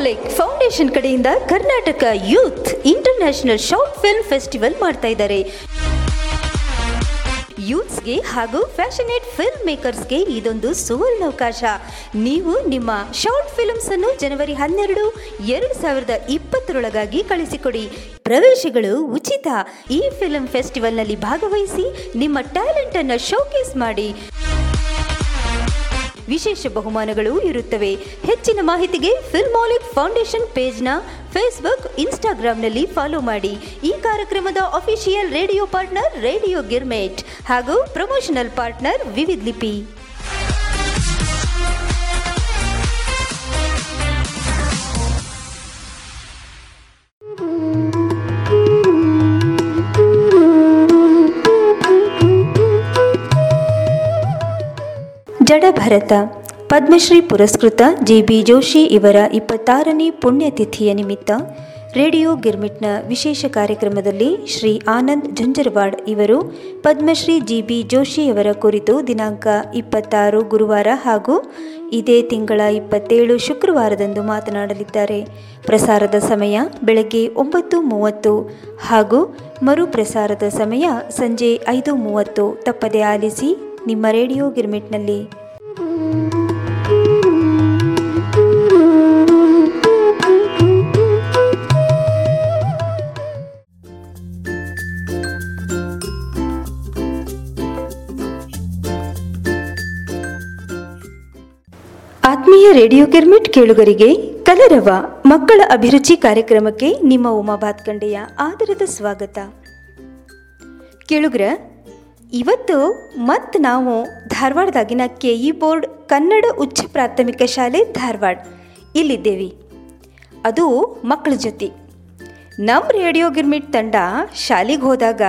Foundation ಕಡೆಯಿಂದ Karnataka youth international short film festival ಮಾಡ್ತಾ ಇದ್ದಾರೆ. ಯೂತ್ಸ್ಗೆ ಹಾಗೂ ಫ್ಯಾಷನೇಟ್ ಫಿಲ್ಮ್ ಮೇಕರ್ಸ್ಗೆ ಇದೊಂದು ಸುವರ್ಣಾವಕಾಶ. ನೀವು ನಿಮ್ಮ ಶಾರ್ಟ್ ಫಿಲ್ಮ್ಸ್ ಅನ್ನು ಜನವರಿ ಹನ್ನೆರಡು, ಎರಡು ಸಾವಿರದ ಇಪ್ಪತ್ತರೊಳಗಾಗಿ ಕಳಿಸಿಕೊಡಿ. ಪ್ರವೇಶಗಳು ಉಚಿತ. ಈ ಫಿಲ್ಮ್ ಫೆಸ್ಟಿವಲ್ನಲ್ಲಿ ಭಾಗವಹಿಸಿ ನಿಮ್ಮ ಟ್ಯಾಲೆಂಟನ್ನು ಶೋಕೇಸ್ ಮಾಡಿ. ವಿಶೇಷ ಬಹುಮಾನಗಳು ಇರುತ್ತವೆ. ಹೆಚ್ಚಿನ ಮಾಹಿತಿಗೆ ಫಿಲ್ಮಾಲಿಕ್ ಫೌಂಡೇಶನ್ ಪೇಜ್ನ ಫೇಸ್ಬುಕ್ ಇನ್ಸ್ಟಾಗ್ರಾಂನಲ್ಲಿ ಫಾಲೋ ಮಾಡಿ. ಈ ಕಾರ್ಯಕ್ರಮದ official radio partner radio Girmit ಹಾಗೂ ಪ್ರಮೋಷನಲ್ ಪಾರ್ಟ್ನರ್ ವಿವಿಧ ಲಿಪಿ ಜಡಭರತ. ಪದ್ಮಶ್ರೀ ಪುರಸ್ಕೃತ ಜಿ. ಬಿ. ಜೋಶಿ ಇವರ ಇಪ್ಪತ್ತಾರನೇ ಪುಣ್ಯತಿಥಿಯ ನಿಮಿತ್ತ ರೇಡಿಯೋ ಗಿರ್ಮಿಟ್ನ ವಿಶೇಷ ಕಾರ್ಯಕ್ರಮದಲ್ಲಿ ಶ್ರೀ ಆನಂದ್ ಝಂಜರ್ವಾಡ್ ಇವರು ಪದ್ಮಶ್ರೀ ಜಿ. ಬಿ. ಜೋಶಿಯವರ ಕುರಿತು ದಿನಾಂಕ ಇಪ್ಪತ್ತಾರು ಗುರುವಾರ ಹಾಗೂ ಇದೇ ತಿಂಗಳ ಇಪ್ಪತ್ತೇಳು ಶುಕ್ರವಾರದಂದು ಮಾತನಾಡಲಿದ್ದಾರೆ. ಪ್ರಸಾರದ ಸಮಯ ಬೆಳಗ್ಗೆ ಒಂಬತ್ತು ಮೂವತ್ತು ಹಾಗೂ ಮರುಪ್ರಸಾರದ ಸಮಯ ಸಂಜೆ ಐದು ಮೂವತ್ತು ತಪ್ಪದೆ ಆಲಿಸಿ ನಿಮ್ಮ ರೇಡಿಯೋ ಗಿರ್ಮಿಟ್ನಲ್ಲಿ. ಆತ್ಮೀಯ ರೇಡಿಯೋ ಗಿರ್ಮಿಟ್ ಕೇಳುಗರಿಗೆ ಕಲರವ ಮಕ್ಕಳ ಅಭಿರುಚಿ ಕಾರ್ಯಕ್ರಮಕ್ಕೆ ನಿಮ್ಮ ಉಮಾ ಭಾತ್ಕಂಡೆಯ ಆದರದ ಸ್ವಾಗತ. ಕೇಳುಗ್ರ ಇವತ್ತು ಮತ್ತು ನಾವು ಧಾರವಾಡದಾಗಿನ ಕೆ ಇ ಬೋರ್ಡ್ ಕನ್ನಡ ಉಚ್ಚ ಪ್ರಾಥಮಿಕ ಶಾಲೆ ಧಾರವಾಡ. ಇಲ್ಲಿದ್ದೇವೆ. ಅದು ಮಕ್ಕಳ ಜೊತೆ. ನಮ್ಮ ರೇಡಿಯೋ ಗಿರ್ಮಿಟ್ ತಂಡ ಶಾಲೆಗೆ ಹೋದಾಗ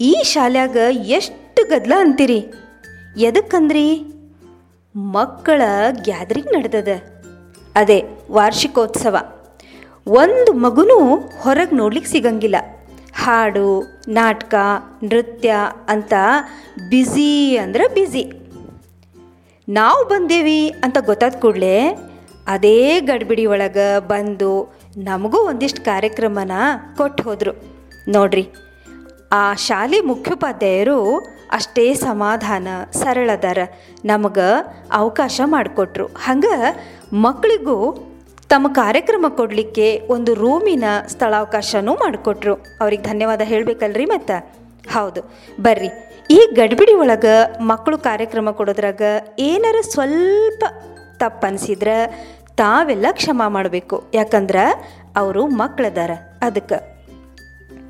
ಈ ಶಾಲ್ಯಾಗ ಎಷ್ಟು ಗದ್ದಲ ಅಂತೀರಿ? ಎದಕ್ಕಂದ್ರಿ? ಮಕ್ಕಳ ಗ್ಯಾದರಿಂಗ್ ನಡೆದದ. ಅದೇ ವಾರ್ಷಿಕೋತ್ಸವ. ಒಂದು ಮಗುನೂ ಹೊರಗೆ ನೋಡ್ಲಿಕ್ಕೆ ಸಿಗಂಗಿಲ್ಲ. ಹಾಡು, ನಾಟಕ, ನೃತ್ಯ ಅಂತ ಬ್ಯುಸಿ ಅಂದ್ರೆ ಬ್ಯುಸಿ ನಾವು ಬಂದೇವಿ ಅಂತ ಗೊತ್ತಾದ ಕೂಡಲೇ ಅದೇ ಗಡ್ಬಿಡಿ ಒಳಗೆ ಬಂದು ನಮಗೂ ಒಂದಿಷ್ಟು ಕಾರ್ಯಕ್ರಮನ ಕೊಟ್ಟು ಹೋದರು. ನೋಡ್ರಿ, ಆ ಶಾಲೆ ಮುಖ್ಯೋಪಾಧ್ಯಾಯರು ಅಷ್ಟೇ ಸಮಾಧಾನ, ಸರಳದಾರ, ನಮಗೆ ಅವಕಾಶ ಮಾಡಿಕೊಟ್ರು. ಹಂಗೆ ಮಕ್ಕಳಿಗೂ ತಮ್ಮ ಕಾರ್ಯಕ್ರಮ ಕೊಡಲಿಕ್ಕೆ ಒಂದು ರೂಮಿನ ಸ್ಥಳಾವಕಾಶನೂ ಮಾಡಿಕೊಟ್ರು. ಅವ್ರಿಗೆ ಧನ್ಯವಾದ ಹೇಳಬೇಕಲ್ರಿ ಮತ್ತು? ಹೌದು. ಬರ್ರಿ. ಈ ಗಡ್ಬಿಡಿ ಒಳಗೆ ಮಕ್ಕಳು ಕಾರ್ಯಕ್ರಮ ಕೊಡೋದ್ರಾಗ ಏನಾರ ಸ್ವಲ್ಪ ತಪ್ಪು ಅನಿಸಿದ್ರೆ ತಾವೆಲ್ಲ ಕ್ಷಮ ಮಾಡಬೇಕು. ಯಾಕಂದ್ರೆ ಅವರು ಮಕ್ಕಳದಾರ ಅದಕ್ಕೆ.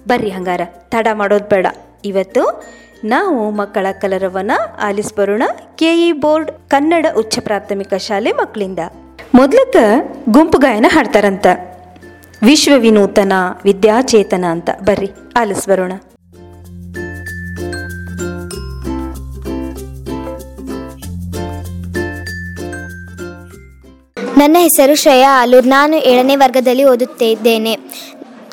ಬರ್ರಿ ಹಂಗಾರ. ತಡ ಮಾಡೋದು ಬೇಡ. ಇವತ್ತು ನಾವು ಮಕ್ಕಳ ಕಲರವನ್ನು ಆಲಿಸ್ಬರೋಣ. ಕೆ ಇ ಬೋರ್ಡ್ ಕನ್ನಡ ಉಚ್ಚ ಪ್ರಾಥಮಿಕ ಶಾಲೆ ಮಕ್ಕಳಿಂದ. ಮೊದ್ಲಕ್ಕ ಗುಂಪು ಗಾಯನ ಹಾಡ್ತಾರಂತ. ವಿಶ್ವ ವಿನೂತನ ವಿದ್ಯಾಚೇತನ ಅಂತ. ಬರ್ರಿ, ಆಲಿಸ್ಬರೋಣ. ನನ್ನ ಹೆಸರು ಶ್ರೇಯಾ ಆಲೂರ್. ನಾನು ಏಳನೇ ವರ್ಗದಲ್ಲಿ ಓದುತ್ತಿದ್ದೇನೆ.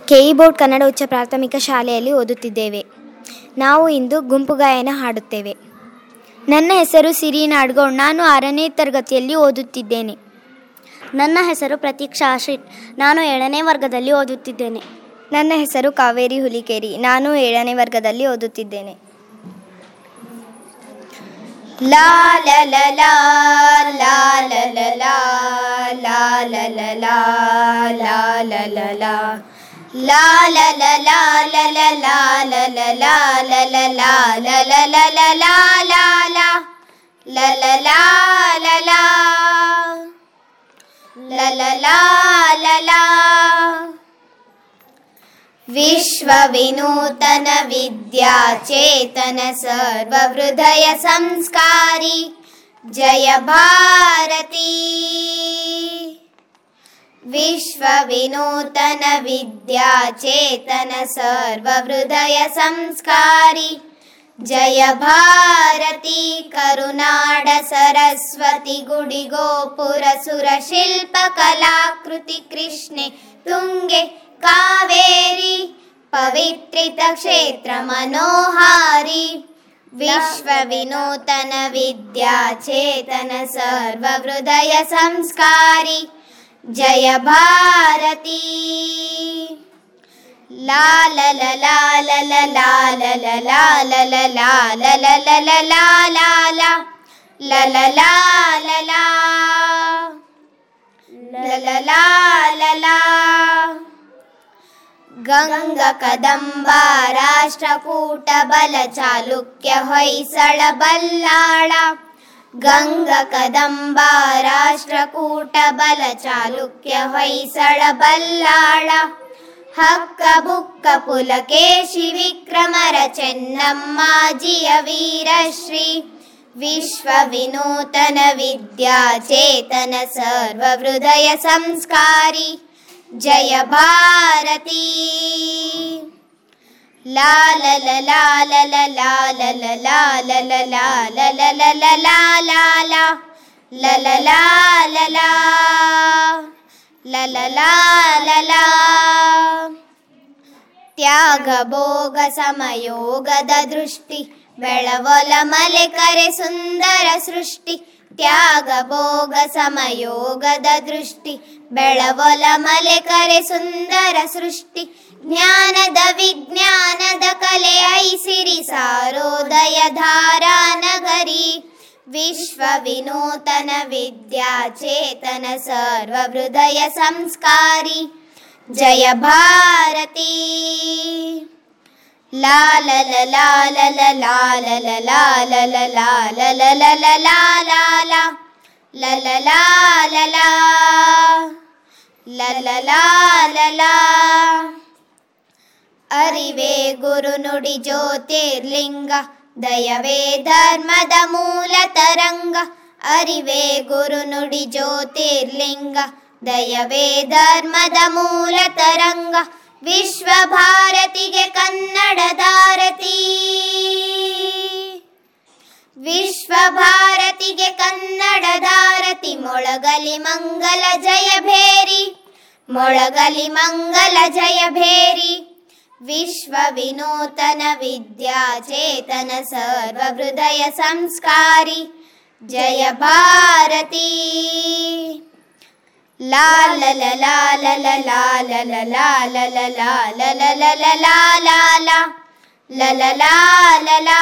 ಕೆಇ ಬೋರ್ಡ್ ಕನ್ನಡ ಉಚ್ಚ ಪ್ರಾಥಮಿಕ ಶಾಲೆಯಲ್ಲಿ ಓದುತ್ತಿದ್ದೇವೆ. ನಾವು ಇಂದು ಗುಂಪು ಗಾಯನ ಹಾಡುತ್ತೇವೆ. ನನ್ನ ಹೆಸರು ಸಿರಿ ನಾಡ್ಗೌಡ್. ನಾನು ಆರನೇ ತರಗತಿಯಲ್ಲಿ ಓದುತ್ತಿದ್ದೇನೆ. ನನ್ನ ಹೆಸರು ಪ್ರತೀಕ್ಷಾ ಆಶ್ರಿಟ್ ನಾನು ಏಳನೇ ವರ್ಗದಲ್ಲಿ ಓದುತ್ತಿದ್ದೇನೆ ನನ್ನ ಹೆಸರು ಕಾವೇರಿ ಹುಲಿಕೇರಿ ನಾನು ಏಳನೇ ವರ್ಗದಲ್ಲಿ ಓದುತ್ತಿದ್ದೇನೆ ಲಾ ಲ विश्वविनूतनविद्या चेतन सर्वहृदय संस्कारी जय भारती। विश्वविनूतनविद्या चेतन सर्वहृदय संस्कारी जय भारती। करुनाड कृष्णे तुङ्गे कावेरी पवित्रितक्षेत्रमनोहारी विश्वविनूतनविद्याचेतन सर्वहृदय संस्कारी जयभारती लाल ला ला लाल लाल लाला ला ला लला गङ्गकदम्बा राष्ट्रकूटबलचालुक्य हैसळबल्ला गङ्गकदम्बा राष्ट्रकूटबलचालुक्य हैसळबल्ला हक्कबुक्कपुलकेशि भुक्क पुलकेशिविक्रमरचेन्नम्माजिय वीरश्री विश्वविनूतन विद्याचेतन सर्वहृदय संस्कारी जय भारती लाल ला ला ला ला ला लाला ला ला ला सुन्दर सृष्टि ಲ ಲ ಲಾ ಲ ಲಾ ಗಂಗ ಕದಂಬ ರಾಷ್ಟ್ರಕೂಟ ಬಲ ಚಾಲುಕ್ಯ ಹೊಯ್ಸಳ ಬಲ್ಲಾಳ ಗಂಗ ಕದಂಬ ರಾಷ್ಟ್ರಕೂಟ ಬಲ ಚಾಲುಕ್ಯ ಹೊಯ್ಸಳ ಬಲ್ಲಾಳ ಹಕ್ಕ ಬುಕ್ಕ ಪುಲಕೇಶಿ ವಿಕ್ರಮರ ಚೆನ್ನಮ್ಮಾಜಿಯ ವೀರಶ್ರೀ ವಿಶ್ವ ವಿನೂತನ ವಿದ್ಯಾಚೇತನ ಸರ್ವ ಹೃದಯ ಸಂಸ್ಕಾರಿ ಜಯ ಭಾರತಿ ಲಾ ಲ ಲ ಲಾ ಲ ಲ ಲಾ ಲ ಲ ಲಾ ಲ ಲ ಲಾ ಲ ಲ ಲ ಲ ಲಾ ಲಾ ಲಾ ಲ ಲ ಲಾ ಲ ಲಾ ಲ ಲ ಲಾ ಲ ಲಾ ತ್ಯಾಗ ಭೋಗ ಸಮಯೋಗದ ದೃಷ್ಟಿ ಬೆಳವೊಲ ಮಲೆ ಕರೆ ಸುಂದರ ಸೃಷ್ಟಿ ತ್ಯಾಗ ಭೋಗ ಸಮಯೋಗದ ದೃಷ್ಟಿ ಬೆಳವೊಲ ಮಲೆ ಕರೆ ಸುಂದರ ಸೃಷ್ಟಿ ಜ್ಞಾನದ ವಿಜ್ಞಾನದ ಕಲೆ ಐಸಿರಿ ಸಾರೋದಯ ಧಾರಾ ನಗರಿ ವಿಶ್ವ ವಿನೂತನ ವಿದ್ಯಾಚೇತನ ಸರ್ವ ಹೃದಯ ಸಂಸ್ಕಾರಿ ಅರಿವೇ ಗುರು ನುಡಿ ಜ್ಯೋತಿರ್ಲಿಂಗ ದಯವೇ ಧರ್ಮದ ಮೂಲ ತರಂಗ ಅರಿವೇ ಗುರು ನುಡಿ ಜ್ಯೋತಿರ್ಲಿಂಗ ದಯವೇ ಧರ್ಮದ ಮೂಲ ತರಂಗ ವಿಶ್ವ ಭಾರತಿಗೆ ಕನ್ನಡದಾರತಿ ವಿಶ್ವ ಭಾರತಿಗೆ ಕನ್ನಡದಾರತಿ ಮೊಳಗಲಿ ಮಂಗಲ ಜಯ ಭೇರಿ ಮೊಳಗಲಿ ಮಂಗಲ ಜಯ ಭೇರಿ ವಿಶ್ವ ವಿನೂತನ ವಿದ್ಯಾಚೇತನ ಸರ್ವ ಹೃದಯ ಸಂಸ್ಕಾರಿ ಲಾ ಲ ಲ ಲಾ ಲ ಲ ಲಾ ಲ ಲ ಲಾ ಲ ಲ ಲಾ ಲ ಲ ಲ ಲ ಲಾ ಲಾ ಲಾ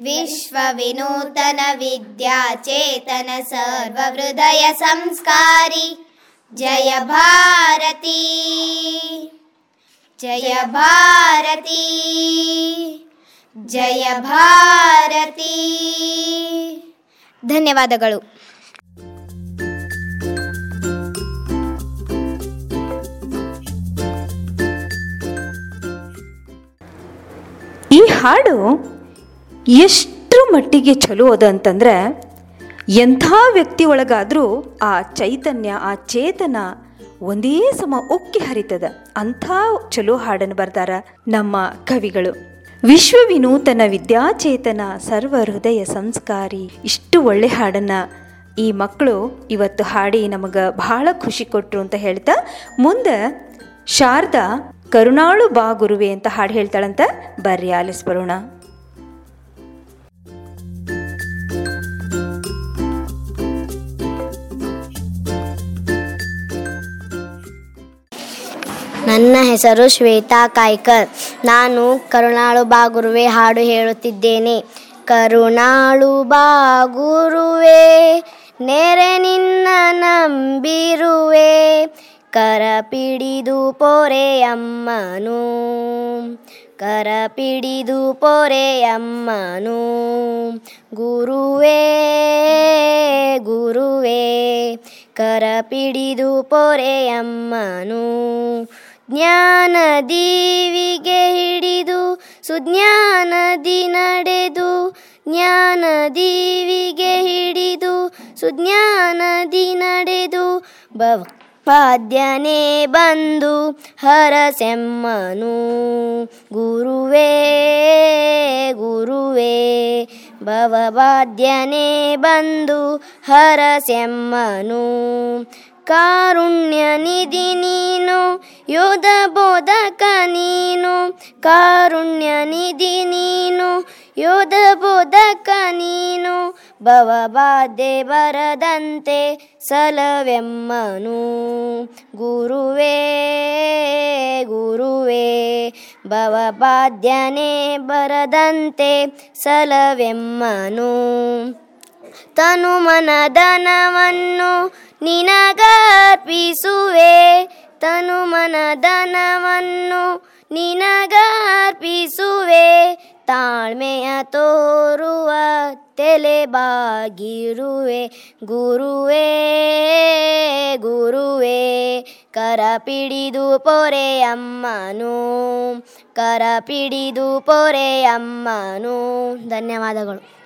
ವಿಶ್ವ ವಿನೂತನ ವಿದ್ಯಾಚೇತನ ಸರ್ವ ಹೃದಯ ಸಂಸ್ಕಾರಿ ಜಯ ಭಾರತಿ ಜಯ ಭಾರತಿ ಜಯ ಭಾರತಿ ಧನ್ಯವಾದಗಳು ಈ ಹಾಡು ಎಷ್ಟರ ಮಟ್ಟಿಗೆ ಚಲೋ ಅದ ಅಂತಂದ್ರೆ ಎಂಥ ವ್ಯಕ್ತಿ ಒಳಗಾದರೂ ಆ ಚೈತನ್ಯ, ಆ ಚೇತನ ಒಂದೇ ಸಮ ಉಕ್ಕಿ ಹರಿತದ. ಅಂಥ ಚಲೋ ಹಾಡನ್ನು ಬರ್ದಾರ ನಮ್ಮ ಕವಿಗಳು. ವಿಶ್ವ ವಿನೂತನ ವಿದ್ಯಾಚೇತನ ಸರ್ವ ಹೃದಯ ಸಂಸ್ಕಾರಿ. ಇಷ್ಟು ಒಳ್ಳೆ ಹಾಡನ್ನು ಈ ಮಕ್ಕಳು ಇವತ್ತು ಹಾಡಿ ನಮಗೆ ಬಹಳ ಖುಷಿ ಕೊಟ್ಟರು ಅಂತ ಹೇಳ್ತಾ ಮುಂದೆ ಶಾರದಾ ಕರುಣಾಳು ಬಾ ಗುರುವೆ ಅಂತ ಹಾಡು ಹೇಳ್ತಾಳಂತ ಬರ್ರಿ ಆಲಿಸ್ಬರೋಣ ನನ್ನ ಹೆಸರು ಶ್ವೇತಾ ಕಾಯ್ಕರ್. ನಾನು ಕರುಣಾಳು ಬಾಗುರುವೆ ಹಾಡು ಹೇಳುತ್ತಿದ್ದೇನೆ. ಕರುಣಾಳು ಬಾಗುರುವೆ ನೆರೆ ನಿನ್ನ ನಂಬಿರುವೆ. ಕರ ಪಿಡಿದು ಪೊರೆಯಮ್ಮನು ಕರ ಪಿಡಿದು ಪೊರೆಯಮ್ಮನು ಗುರುವೇ ಗುರುವೇ ಕರ ಪಿಡಿದು ಪೊರೆಯಮ್ಮನು ಜ್ಞಾನ ದೀವಿಗೆ ಹಿಡಿದು ಸುಜ್ಞಾನದಿ ನಡೆದು, ಜ್ಞಾನ ದೀವಿಗೆ ಹಿಡಿದು ಸುಜ್ಞಾನದಿ ನಡೆದು ಬವ ಪಾದ್ಯನೇ ಬಂದು ಹರಸೆಮ್ಮನು. ಗುರುವೇ ಗುರುವೇ ಭವವಾದ್ಯನೇ ಬಂದು ಹರಸೆಮ್ಮನು. ಕಾರುಣ್ಯ ನಿಧಿ ನೀನು, ಯೋಧ ಬೋಧಕ ನೀನು ಕಾರುಣ್ಯ ನಿಧಿ ನೀನು, ಯೋಧ ಬೋಧಕ ನೀನು ಭವಬಾಧೆ ಬರದಂತೆ ಸಲವೆಮ್ಮನು. ಗುರುವೇ ಗುರುವೇ ಭವಬಾಧ್ಯನೇ ಬರದಂತೆ ಸಲವೆಮ್ಮನು. ತನು ಮನದನವನ್ನು ನಿನಗರ್ಪಿಸುವೆ ತನು ಮನದನವನ್ನು ನಿನಗರ್ಪಿಸುವೆ ತಾಳ್ಮೆಯ ತೋರುವ ತಲೆಬಾಗಿರುವೆ. ಗುರುವೇ ಗುರುವೇ ಕರ ಪಿಡಿದು ಪೊರೆಯಮ್ಮನು ಕರ ಪಿಡಿದು ಪೊರೆಯಮ್ಮನು. ಧನ್ಯವಾದಗಳು.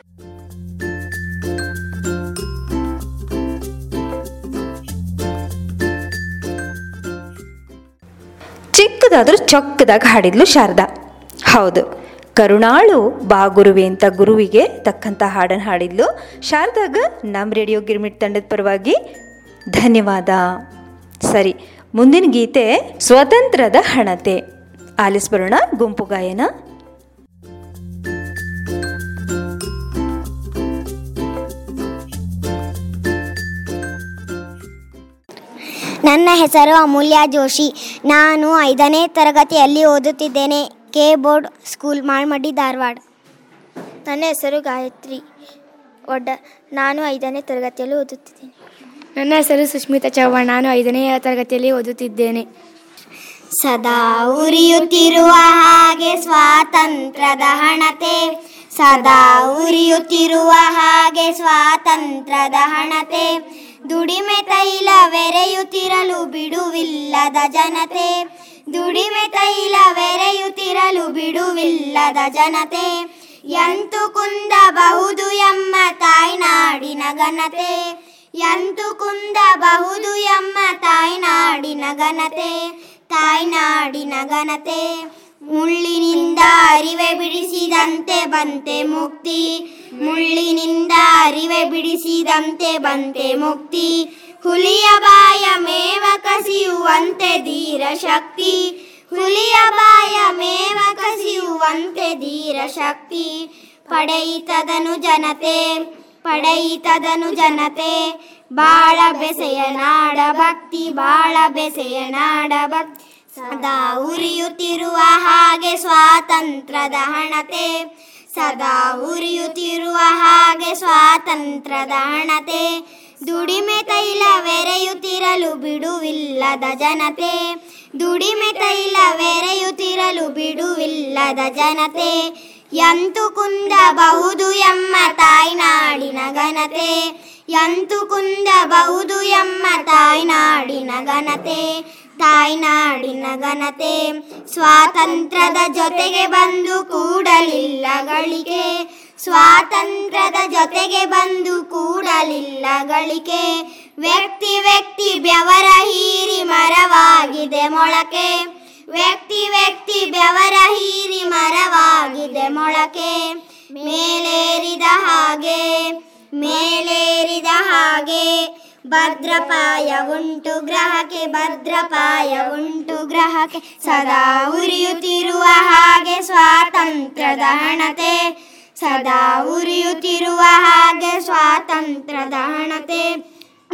ಚಿಕ್ಕದಾದ್ರೂ ಚೊಕ್ಕದಾಗ ಹಾಡಿದ್ಲು ಶಾರದಾ. ಹೌದು, ಕರುಣಾಳು ಬಾಗುರುವೆ ಅಂತ ಗುರುವಿಗೆ ತಕ್ಕಂಥ ಹಾಡನ್ನು ಹಾಡಿದ್ಲು ಶಾರದಾಗ ನಮ್ಮ ರೇಡಿಯೋ ಗಿರ್ಮಿಟ್ ತಂಡದ ಪರವಾಗಿ. ಧನ್ಯವಾದ. ಸರಿ, ಮುಂದಿನ ಗೀತೆ ಸ್ವತಂತ್ರದ ಹಣತೆ. ಆಲಿಸ್ಬರೋಣ ಗುಂಪು ಗಾಯನ. ನನ್ನ ಹೆಸರು ಅಮೂಲ್ಯ ಜೋಶಿ. ನಾನು ಐದನೇ ತರಗತಿಯಲ್ಲಿ ಓದುತ್ತಿದ್ದೇನೆ. K board school Malmaddi Dharwad. ನನ್ನ ಹೆಸರು ಗಾಯತ್ರಿ ಒಡ್ಡ ನಾನು ಐದನೇ ತರಗತಿಯಲ್ಲಿ ಓದುತ್ತಿದ್ದೇನೆ. ನನ್ನ ಹೆಸರು ಸುಷ್ಮಿತಾ ಚೌಹಾಣ್ ನಾನು ಐದನೇ ತರಗತಿಯಲ್ಲಿ ಓದುತ್ತಿದ್ದೇನೆ. ಸದಾ ಉರಿಯುತ್ತಿರುವ ಹಾಗೆ ಸ್ವಾತಂತ್ರ್ಯದ ಹಣತೆ. ಸದಾ ಉರಿಯುತ್ತಿರುವ ಹಾಗೆ ಸ್ವಾತಂತ್ರ್ಯದ ಹಣತೆ. ದುಡಿಮೆ ತೈಲವೆರೆಯುತ್ತಿರಲು ಬಿಡುವಿಲ್ಲದ ಜನತೆ. ದುಡಿಮೆ ತೈಲವೆರೆಯುತ್ತಿರಲು ಬಿಡುವಿಲ್ಲದ ಜನತೆ. ಎಂತು ಕುಂದಬಹುದು ಎಮ್ಮ ತಾಯ್ನಾಡಿನ ಘನತೆ. ಎಂತು ಕುಂದಬಹುದು ಎಮ್ಮ ತಾಯ್ನಾಡಿನ ಘನತೆ. ತಾಯ್ನಾಡಿನ ಘನತೆ. ಮುಳ್ಳಿನಿಂದ ಅರಿವೆ ಬಿಡಿಸಿದಂತೆ ಬಂತೆ ಮುಕ್ತಿ. ಮುಳ್ಳಿನಿಂದ ಅರಿವೆ ಬಿಡಿಸಿದಂತೆ ಬಂತೆ ಮುಕ್ತಿ. ಹುಲಿಯ ಬಾಯ ಮೇವ ಕಸಿಯುವಂತೆ ಧೀರ ಶಕ್ತಿ. ಹುಲಿಯ ಬಾಯ ಮೇವ ಕಸಿಯುವಂತೆ ಧೀರ ಶಕ್ತಿ. ಪಡೆಯಿತದನು ಜನತೆ ಪಡೆಯಿತದನು ಜನತೆ. ಬಾಳ ಬೆಸೆಯ ನಾಡ ಭಕ್ತಿ, ಬಾಳ ಬೆಸೆಯ ನಾಡ ಭಕ್ತಿ. ಸದಾ ಉರಿಯುತ್ತಿರುವ ಹಾಗೆ ಸ್ವಾತಂತ್ರ್ಯದ ಹಣತೆ ಸದಾ ಉರಿಯುತ್ತಿರುವ ಹಾಗೆ ಸ್ವಾತಂತ್ರ್ಯದ ಹಣತೆ ದುಡಿಮೆ ತೈಲ ತೈಲವೆರೆಯುತ್ತಿರಲು ಬಿಡುವಿಲ್ಲದ ಜನತೆ. ದುಡಿಮೆ ತೈಲ ತೈಲವೆರೆಯುತ್ತಿರಲು ಬಿಡುವಿಲ್ಲದ ಜನತೆ. ಎಂತು ಕುಂದಬಹುದು ಎಮ್ಮ ತಾಯ್ನಾಡಿನ ಘನತೆ. ಎಂತು ಕುಂದಬಹುದು ಎಮ್ಮ ತಾಯ್ನಾಡಿನ ಘನತೆ. ತಾಯ್ನಾಡಿನ ಘನತೆ. ಸ್ವಾತಂತ್ರ್ಯದ ಜೊತೆಗೆ ಬಂದು ಕೂಡಲಿಲ್ಲ ಗಳಿಕೆ. ಸ್ವಾತಂತ್ರ್ಯದ ಜೊತೆಗೆ ಬಂದು ಕೂಡಲಿಲ್ಲ ಗಳಿಕೆ. ವ್ಯಕ್ತಿ ವ್ಯಕ್ತಿ ಬೆವರ ಹೀರಿ ಮರವಾಗಿದೆ ಮೊಳಕೆ. ವ್ಯಕ್ತಿ ವ್ಯಕ್ತಿ ಬೆವರ ಹೀರಿ ಮರವಾಗಿದೆ ಮೊಳಕೆ. ಮೇಲೇರಿದ ಹಾಗೆ ಮೇಲೇರಿದ ಹಾಗೆ. ಭದ್ರಪಾಯ ಉಂಟು ಗ್ರಹಕ್ಕೆ, ಭದ್ರಪಾಯ ಉಂಟು ಗ್ರಹಕ್ಕೆ. ಸದಾ ಉರಿಯುತ್ತಿರುವ ಹಾಗೆ ಸ್ವಾತಂತ್ರ್ಯದ ಹಣತೆ. ಸದಾ ಉರಿಯುತ್ತಿರುವ ಹಾಗೆ ಸ್ವಾತಂತ್ರ್ಯದ ಹಣತೆ.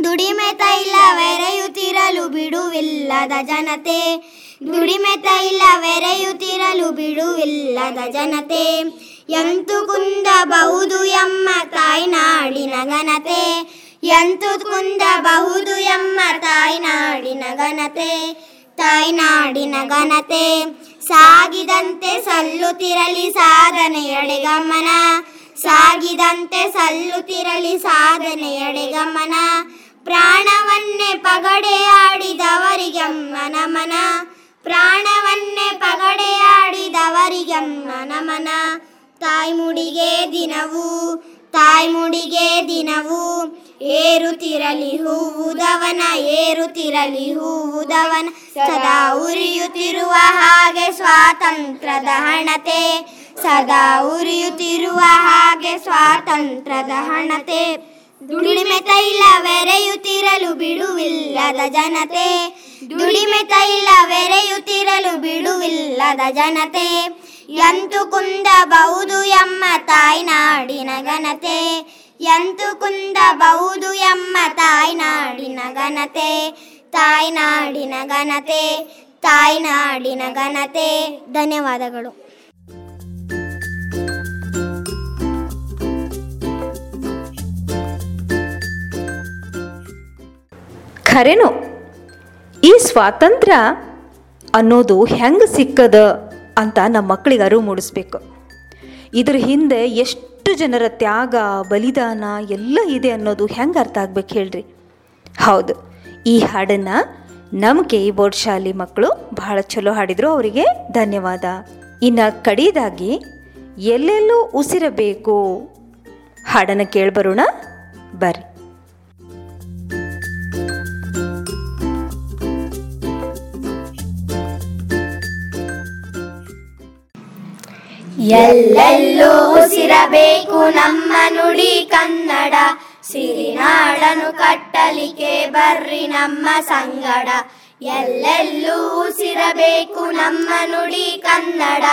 ದುಡಿಮೆ ತೈಲವೆರೆಯುತ್ತಿರಲು ಬಿಡುವಿಲ್ಲದ ಜನತೆ. ದುಡಿಮೆ ತೈಲವೆರೆಯುತ್ತಿರಲು ಬಿಡುವಿಲ್ಲದ ಜನತೆ. ಎಂತು ಕುಂದಬಹುದು ಎಮ್ಮ ತಾಯ್ನಾಡಿನ ಘನತೆ. ಎಂತು ಕುಂದಬಹುದು ಎಮ್ಮ ತಾಯ್ನಾಡಿನ ಘನತೆ? ತಾಯ್ನಾಡಿನ ಘನತೆ ಸಾಗಿದಂತೆ ಸಲ್ಲುತ್ತಿರಲಿ ಸಾಧನೆಯಡೆ ಗಮನ. ಸಾಗಿದಂತೆ ಸಲ್ಲುತ್ತಿರಲಿ ಸಾಧನೆಯಡೆ ಗಮನ. ಪ್ರಾಣವನ್ನೇ ಪಗಡೆಯಾಡಿದವರಿಗಮ್ಮ ನಮನ. ಪ್ರಾಣವನ್ನೇ ಪಗಡೆಯಾಡಿದವರಿಗಮ್ಮ ನಮನ. ತಾಯ್ಮುಡಿಗೆ ದಿನವೂ ತಾಯ್ಮುಡಿಗೆ ದಿನವೂ ಏರುತ್ತಿರಲಿ ಹೂವುದವನ ಏರುತ್ತಿರಲಿ ಹೂವುದವನ ಸದಾ ಉರಿಯುತ್ತಿರುವ ಹಾಗೆ ಸ್ವಾತಂತ್ರ್ಯದ ಹಣತೆ, ಸದಾ ಉರಿಯುತ್ತಿರುವ ಹಾಗೆ ಸ್ವಾತಂತ್ರ್ಯದ ಹಣತೆ. ದುಡಿಮೆ ತೈಲ ವೆರೆಯುತ್ತಿರಲು ಬಿಡುವಿಲ್ಲದ ಜನತೆ, ದುಡಿಮೆ ತೈಲ ವೆರೆಯುತ್ತಿರಲು ಬಿಡುವಿಲ್ಲದ ಜನತೆ. ಎಂತು ಕುಂದಬಹುದು ಎಮ್ಮ ತಾಯ್ನಾಡಿನ ಘನತೆ ಎಂತು ಕುಂದಬಹುದು ಎಮ್ಮ ತಾಯ್ನಾಡಿನ ಘನತೆ ತಾಯ್ನಾಡಿನ ಘನತೆ ತಾಯ್ನಾಡಿನ ಘನತೆ. ಧನ್ಯವಾದಗಳು. ಖರೇನು, ಈ ಸ್ವಾತಂತ್ರ್ಯ ಅನ್ನೋದು ಹೆಂಗೆ ಸಿಕ್ಕದ ಅಂತ ನಮ್ಮ ಮಕ್ಕಳಿಗೆ ಅರಿವು ಮೂಡಿಸ್ಬೇಕು. ಇದ್ರ ಹಿಂದೆ ಎಷ್ಟು ಜನರ ತ್ಯಾಗ, ಬಲಿದಾನ ಎಲ್ಲ ಇದೆ ಅನ್ನೋದು ಹೆಂಗೆ ಅರ್ಥ ಆಗ್ಬೇಕು ಹೇಳ್ರಿ? ಹೌದು. ಈ ಹಾಡನ್ನು ನಮ್ಮ ಕೆ ಬೋರ್ಡ್ ಶಾಲೆ ಮಕ್ಕಳು ಬಹಳ ಚಲೋ ಹಾಡಿದ್ರು, ಅವರಿಗೆ ಧನ್ಯವಾದ. ಇನ್ನು ಕಡೆಯದಾಗಿ ಎಲ್ಲೆಲ್ಲೂ ಉಸಿರಬೇಕು? ಹಾಡನ್ನು ಕೇಳ್ಬರೋಣ. ಬರ್ರಿ. ಎಲ್ಲೆಲ್ಲೂ ಉಸಿರಬೇಕು ನಮ್ಮ ನುಡಿ ಕನ್ನಡ. ಸಿರಿನಾಡನು ಕಟ್ಟಲಿಕ್ಕೆ ಬರ್ರಿ ನಮ್ಮ ಸಂಗಡ. ಎಲ್ಲೆಲ್ಲೂ ಉಸಿರಬೇಕು ನಮ್ಮ ನುಡಿ ಕನ್ನಡ.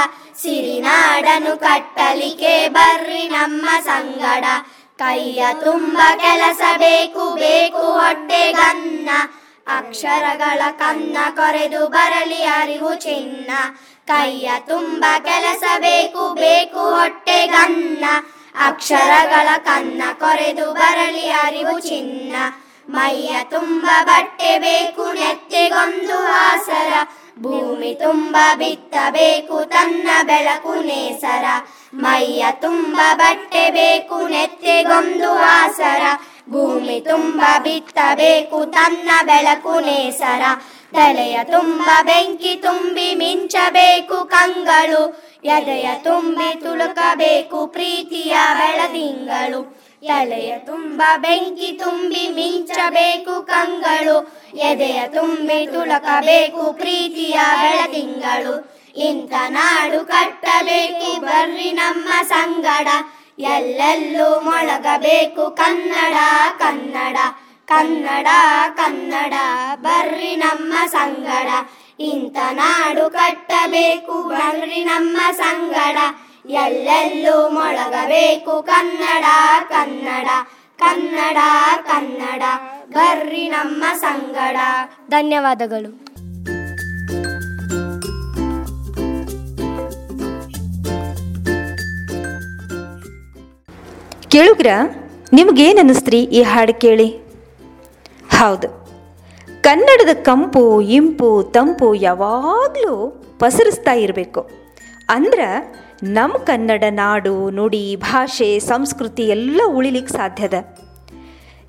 ಸಿರಿನಾಡನು ಕಟ್ಟಲಿಕ್ಕೆ ಬರ್ರಿ ನಮ್ಮ ಸಂಗಡ. ಕೈಯ ತುಂಬ ಕೆಲಸ ಬೇಕು ಬೇಕು ಹೊಟ್ಟೆಗನ್ನ ಅಕ್ಷರಗಳ ಕನ್ನ ಕೊರೆದು ಬರಲಿ ಅರಿವು ಚಿನ್ನ. ಕೈಯ ತುಂಬ ಕೆಲಸ ಬೇಕು ಬೇಕು ಹೊಟ್ಟೆಗನ್ನ ಅಕ್ಷರಗಳ ಕನ್ನ ಕೊರೆದು ಬರಲಿ ಅರಿವು ಚಿನ್ನ. ಮೈಯ ತುಂಬ ಬಟ್ಟೆ ಬೇಕು, ನೆತ್ತಿಗೊಂದು ಆಸರ. ಭೂಮಿ ತುಂಬ ಬಿತ್ತಬೇಕು ತನ್ನ ಬೆಳಕು ನೇಸರ. ಮೈಯ ತುಂಬ ಬಟ್ಟೆ ಬೇಕು, ನೆತ್ತಿಗೊಂದು ಆಸರ. ಭೂಮಿ ತುಂಬ ಬಿತ್ತಬೇಕು ತನ್ನ ಬೆಳಕು ನೇಸರ. ತಲೆಯ ತುಂಬ ಬೆಂಕಿ ತುಂಬಿ ಮಿಂಚಬೇಕು ಕಂಗಳು. ಎದೆಯ ತುಂಬಿ ತುಳುಕಬೇಕು ಪ್ರೀತಿಯ ಬೆಳದಿಂಗಳು. ತಲೆಯ ತುಂಬ ಬೆಂಕಿ ತುಂಬಿ ಮಿಂಚಬೇಕು ಕಂಗಳು. ಎದೆಯ ತುಂಬಿ ತುಳುಕಬೇಕು ಪ್ರೀತಿಯ ಬೆಳದಿಂಗಳು. ಇಂಥ ನಾಡು ಕಟ್ಟಬೇಕು ಬರ್ರಿ ನಮ್ಮ ಸಂಗಡ. ಎಲ್ಲೆಲ್ಲೂ ಮೊಳಗಬೇಕು ಕನ್ನಡ ಕನ್ನಡ. ಕನ್ನಡ ಕನ್ನಡ ಬರ್ರಿ ನಮ್ಮ ಸಂಗಡ. ಇಂಥ ನಾಡು ಕಟ್ಟಬೇಕು ಬರ್ರಿ ನಮ್ಮ ಸಂಗಡ. ಎಲ್ಲೆಲ್ಲೂ ಮೊಳಗಬೇಕು ಕನ್ನಡ ಕನ್ನಡ ಕನ್ನಡ ಕನ್ನಡ. ಬರ್ರಿ ನಮ್ಮ ಸಂಗಡ. ಧನ್ಯವಾದಗಳು. ಕೇಳುಗ್ರ ನಿಮಗೇನು ಅನ್ನಿಸ್ತ್ರಿ ಈ ಹಾಡು ಕೇಳಿ? ಹೌದು. ಕನ್ನಡದ ಕಂಪು, ಇಂಪು, ತಂಪು ಯಾವಾಗಲೂ ಪಸರಿಸ್ತಾ ಇರಬೇಕು. ಅಂದ್ರೆ ನಮ್ಮ ಕನ್ನಡ ನಾಡು, ನುಡಿ, ಭಾಷೆ, ಸಂಸ್ಕೃತಿ ಎಲ್ಲ ಉಳಿಲಿಕ್ಕೆ ಸಾಧ್ಯದ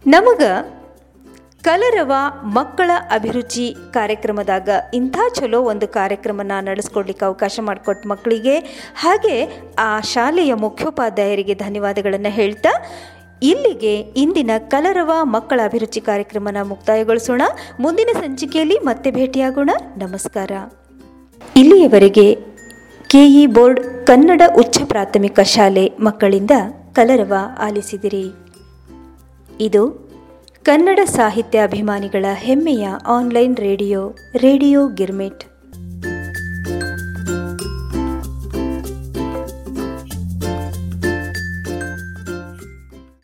ನಮಗೆ ಕಲರವ ಮಕ್ಕಳ ಅಭಿರುಚಿ ಕಾರ್ಯಕ್ರಮದಾಗ ಇಂಥ ಚಲೋ ಒಂದು ಕಾರ್ಯಕ್ರಮನ ನಡೆಸ್ಕೊಡ್ಲಿಕ್ಕೆ ಅವಕಾಶ ಮಾಡಿಕೊಟ್ಟ ಮಕ್ಕಳಿಗೆ ಹಾಗೆ ಆ ಶಾಲೆಯ ಮುಖ್ಯೋಪಾಧ್ಯಾಯರಿಗೆ ಧನ್ಯವಾದಗಳನ್ನು ಹೇಳ್ತಾ ಇಲ್ಲಿಗೆ ಇಂದಿನ ಕಲರವ ಮಕ್ಕಳ ಅಭಿರುಚಿ ಕಾರ್ಯಕ್ರಮನ ಮುಕ್ತಾಯಗೊಳಿಸೋಣ. ಮುಂದಿನ ಸಂಚಿಕೆಯಲ್ಲಿ ಮತ್ತೆ ಭೇಟಿಯಾಗೋಣ. ನಮಸ್ಕಾರ. ಇಲ್ಲಿಯವರೆಗೆ ಕೆಇ ಬೋರ್ಡ್ ಕನ್ನಡ ಉಚ್ಚ ಪ್ರಾಥಮಿಕ ಶಾಲೆ ಮಕ್ಕಳಿಂದ ಕಲರವ ಆಲಿಸಿದಿರಿ. ಇದು ಕನ್ನಡ ಸಾಹಿತ್ಯ ಅಭಿಮಾನಿಗಳ ಹೆಮ್ಮೆಯ ಆನ್ಲೈನ್ ರೇಡಿಯೋ ರೇಡಿಯೋ ಗಿರ್ಮಿಟ್.